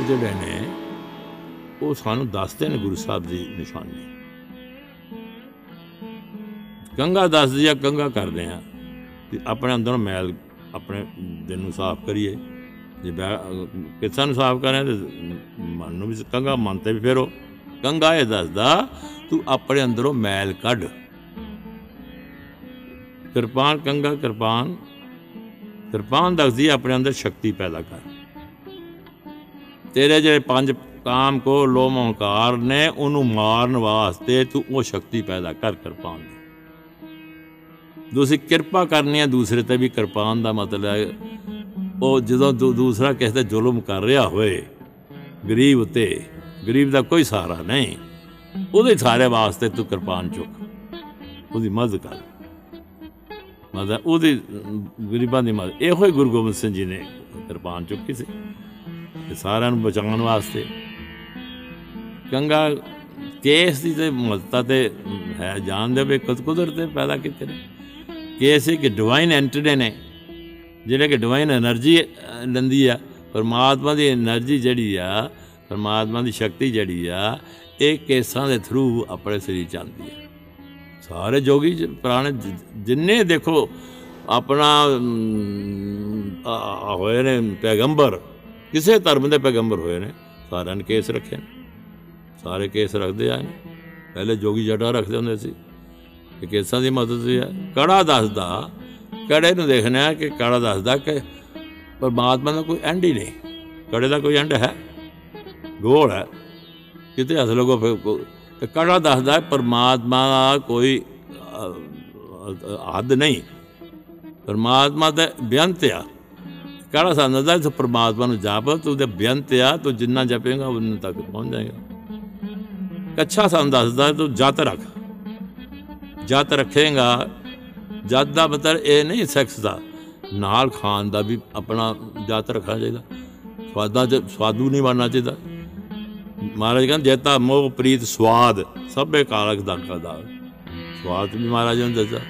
ਜਿਹੜੇ ਨੇ, ਉਹ ਸਾਨੂੰ ਦੱਸਦੇ ਨੇ ਗੁਰੂ ਸਾਹਿਬ ਦੀ ਨਿਸ਼ਾਨੀ। ਗੰਗਾ ਦੱਸਦੀ ਆ, ਗੰਗਾ ਕਰਦੇ ਆ ਤੇ ਆਪਣੇ ਅੰਦਰੋਂ ਮੈਲ ਆਪਣੇ ਦਿਲ ਨੂੰ ਸਾਫ਼ ਕਰੀਏ। ਜੇ ਕਿਸਾਂ ਨੂੰ ਸਾਫ਼ ਕਰਾਂ ਤੇ ਮਨ ਨੂੰ ਵੀ ਗੰਗਾ ਮਨ ਤੇ ਵੀ ਫੇਰੋ। ਗੰਗਾ ਇਹ ਦੱਸਦਾ, ਤੂੰ ਆਪਣੇ ਅੰਦਰੋਂ ਮੈਲ ਕੱਢ। ਕਿਰਪਾਨ ਗੰਗਾ ਕਿਰਪਾਨ। ਕਿਰਪਾਨ ਦੱਸਦੀ ਆਪਣੇ ਅੰਦਰ ਸ਼ਕਤੀ ਪੈਦਾ ਕਰ। ਤੇਰੇ ਜਿਹੜੇ ਪੰਜ ਕਾਮ ਕੋ ਲੋਮ ਹੰਕਾਰ ਨੇ, ਉਹਨੂੰ ਮਾਰਨ ਵਾਸਤੇ ਤੂੰ ਉਹ ਸ਼ਕਤੀ ਪੈਦਾ ਕਰ ਕਿਰਪਾਨ ਦੀ। ਤੁਸੀਂ ਕਿਰਪਾ ਕਰਨੀ ਹੈ, ਦੂਸਰੇ ਤੇ ਵੀ ਕਿਰਪਾਨ ਦਾ ਮਤਲਬ ਹੈ। ਉਹ ਜਦੋਂ ਦੂਸਰਾ ਕਿਸੇ ਤੇ ਜ਼ੁਲਮ ਕਰ ਰਿਹਾ ਹੋਏ, ਗਰੀਬ ਉਤੇ ਗਰੀਬ ਦਾ ਕੋਈ ਸਹਾਰਾ ਨਹੀਂ। ਉਹਦੇ ਸਾਰੇ ਵਾਸਤੇ ਤੂੰ ਕਿਰਪਾਨ ਚੁੱਕ। ਉਹਦੀ ਮਦਦ ਕਰ। ਮਦਦ ਉਹਦੀ, ਗਰੀਬਾਂ ਦੀ ਮਦਦ। ਇਹੋ ਹੀ ਗੁਰੂ ਗੋਬਿੰਦ ਸਿੰਘ ਜੀ ਨੇ ਕਿਰਪਾਨ ਚੁੱਕੀ ਸੀ। ਇਹ ਸਾਰਿਆਂ ਨੂੰ ਬਚਾਉਣ ਵਾਸਤੇ। ਗੰਗਾ ਕੇਸ ਦੀ ਤੇ ਮਹੱਤਤਾ ਤੇ ਹੈ ਜਾਣਦੇ ਵੀ ਕੁਦ, ਕੁਦਰਤ ਤੇ ਪੈਦਾ ਕੀਤੇ ਨੇ। ਕੇਸ ਇੱਕ ਡਿਵਾਈਨ ਐਂਟੀਟੀ ਨੇ, ਜਿਹੜੇ ਕਿ ਡਿਵਾਈਨ એનર્ਜੀ ਲੰਦੀ ਆ। ਪਰਮਾਤਮਾ ਦੀ એનર્ਜੀ ਜਿਹੜੀ ਆ, ਪਰਮਾਤਮਾ ਦੀ ਸ਼ਕਤੀ ਜਿਹੜੀ ਆ, ਇਹ ਕੇਸਾਂ ਦੇ ਥਰੂ ਆਪਣੇ ਸਰੀਰ ਚ ਆਉਂਦੀ ਆ। ਸਾਰੇ ਜੋਗੀ ਪੁਰਾਣੇ ਜਿੰਨੇ ਦੇਖੋ, ਆਪਣਾ ਹੋਏ ਨੇ ਪੈਗੰਬਰ ਕਿਸੇ ਧਰਮ ਦੇ ਪੈਗੰਬਰ ਹੋਏ ਨੇ, ਸਾਰਿਆਂ ਨੇ ਕੇਸ ਰੱਖੇ ਨੇ। ਸਾਰੇ ਕੇਸ ਰੱਖਦੇ ਆਏ ਨੇ। ਪਹਿਲੇ ਜੋਗੀ ਜਟਾ ਰੱਖਦੇ ਹੁੰਦੇ ਸੀ ਕਿ ਕੇਸਾਂ ਦੀ ਮਦਦ ਹੈ ਕੜਾ ਦੱਸਦਾ, ਕੜੇ ਨੂੰ ਦੇਖਣਾ ਕਿ ਕੜਾ ਦੱਸਦਾ ਕਿ ਪਰਮਾਤਮਾ ਦਾ ਕੋਈ ਐਂਡ ਹੀ ਨਹੀਂ। ਕੜੇ ਦਾ ਕੋਈ ਐਂਡ ਹੈ। ਗੋਲ ਹੈ। ਕਿਤੇ ਹੱਥ ਲਗੋ ਫਿਰ ਕੜਾ ਦੱਸਦਾ ਪਰਮਾਤਮਾ ਦਾ ਕੋਈ ਹੱਦ ਨਹੀਂ। ਪਰਮਾਤਮਾ ਦਾ ਬੇਅੰਤ ਆ। ਕੜਾ ਸਮਝਦਾ ਤੇ ਪਰਮਾਤਮਾ ਨੂੰ ਜਾਪ, ਤੂੰ ਦੇ ਬੇਅੰਤ ਆ, ਤੂੰ ਜਿੰਨਾ ਜਪੇਗਾ ਉਹਨਾਂ ਤੱਕ ਪਹੁੰਚ ਜਾਏਗਾ। ਕੱਛਾ ਸਾਨੂੰ ਦੱਸਦਾ, ਤੂੰ ਜਤ ਰੱਖ। ਜਤ ਰੱਖੇਗਾ, ਜਤ ਦਾ ਮਤਲਬ ਇਹ ਨਹੀਂ ਸੈਕਸ ਦਾ। ਨਾਲ ਖਾਣ ਦਾ ਵੀ ਆਪਣਾ ਜਤ ਰੱਖਣਾ ਚਾਹੀਦਾ। ਸਵਾਦਾਂ ਚ ਸਵਾਦੂ ਨਹੀਂ ਬਣਨਾ ਚਾਹੀਦਾ। ਮਹਾਰਾਜ ਕਹਿੰਦੇ ਜੇਤਾ ਮੋਹ, ਪ੍ਰੀਤ, ਸਵਾਦ, ਸਭੇ ਕਾਲਕ ਦਾ ਕਦਾ। ਸਵਾਦ ਵੀ ਮਹਾਰਾਜ ਨੇ ਦੱਸਿਆ।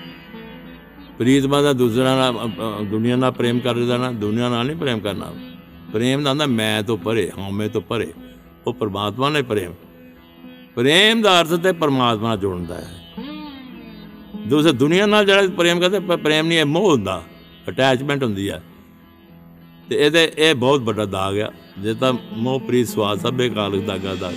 ਪ੍ਰੀਤ ਦਾ ਦੂਸਰਾ ਨਾਲ ਦੁਨੀਆ ਨਾਲ ਪ੍ਰੇਮ ਕਰਦਾ ਨਾ, ਦੁਨੀਆ ਨਾਲ ਨਹੀਂ ਪ੍ਰੇਮ ਕਰਨਾ। ਪ੍ਰੇਮ ਦਾ ਹੁੰਦਾ, ਮੈਂ ਤੋਂ ਪਰੇ ਹਉਮੈ ਤੋਂ ਪਰੇ। ਉਹ ਪਰਮਾਤਮਾ ਨੇ ਪ੍ਰੇਮ। ਪ੍ਰੇਮ ਦਾ ਅਰਥ ਤੇ ਪਰਮਾਤਮਾ ਨਾਲ ਜੁੜਦਾ ਹੈ। ਦੂਸਰੇ ਦੁਨੀਆ ਨਾਲ ਜਿਹੜਾ ਪ੍ਰੇਮ ਕਰਦੇ ਪ੍ਰੇਮ ਨਹੀਂ, ਇਹ ਮੋਹ ਹੁੰਦਾ ਅਟੈਚਮੈਂਟ ਹੁੰਦੀ ਹੈ ਤੇ ਇਹਦੇ, ਇਹ ਬਹੁਤ ਵੱਡਾ ਦਾਗ ਆ। ਜੇ ਤਾਂ ਮੋਹ ਪ੍ਰੀਤ ਸਵਾਦ ਸਭੇ ਕਾਲਕ ਦਾਗਾ ਦਾ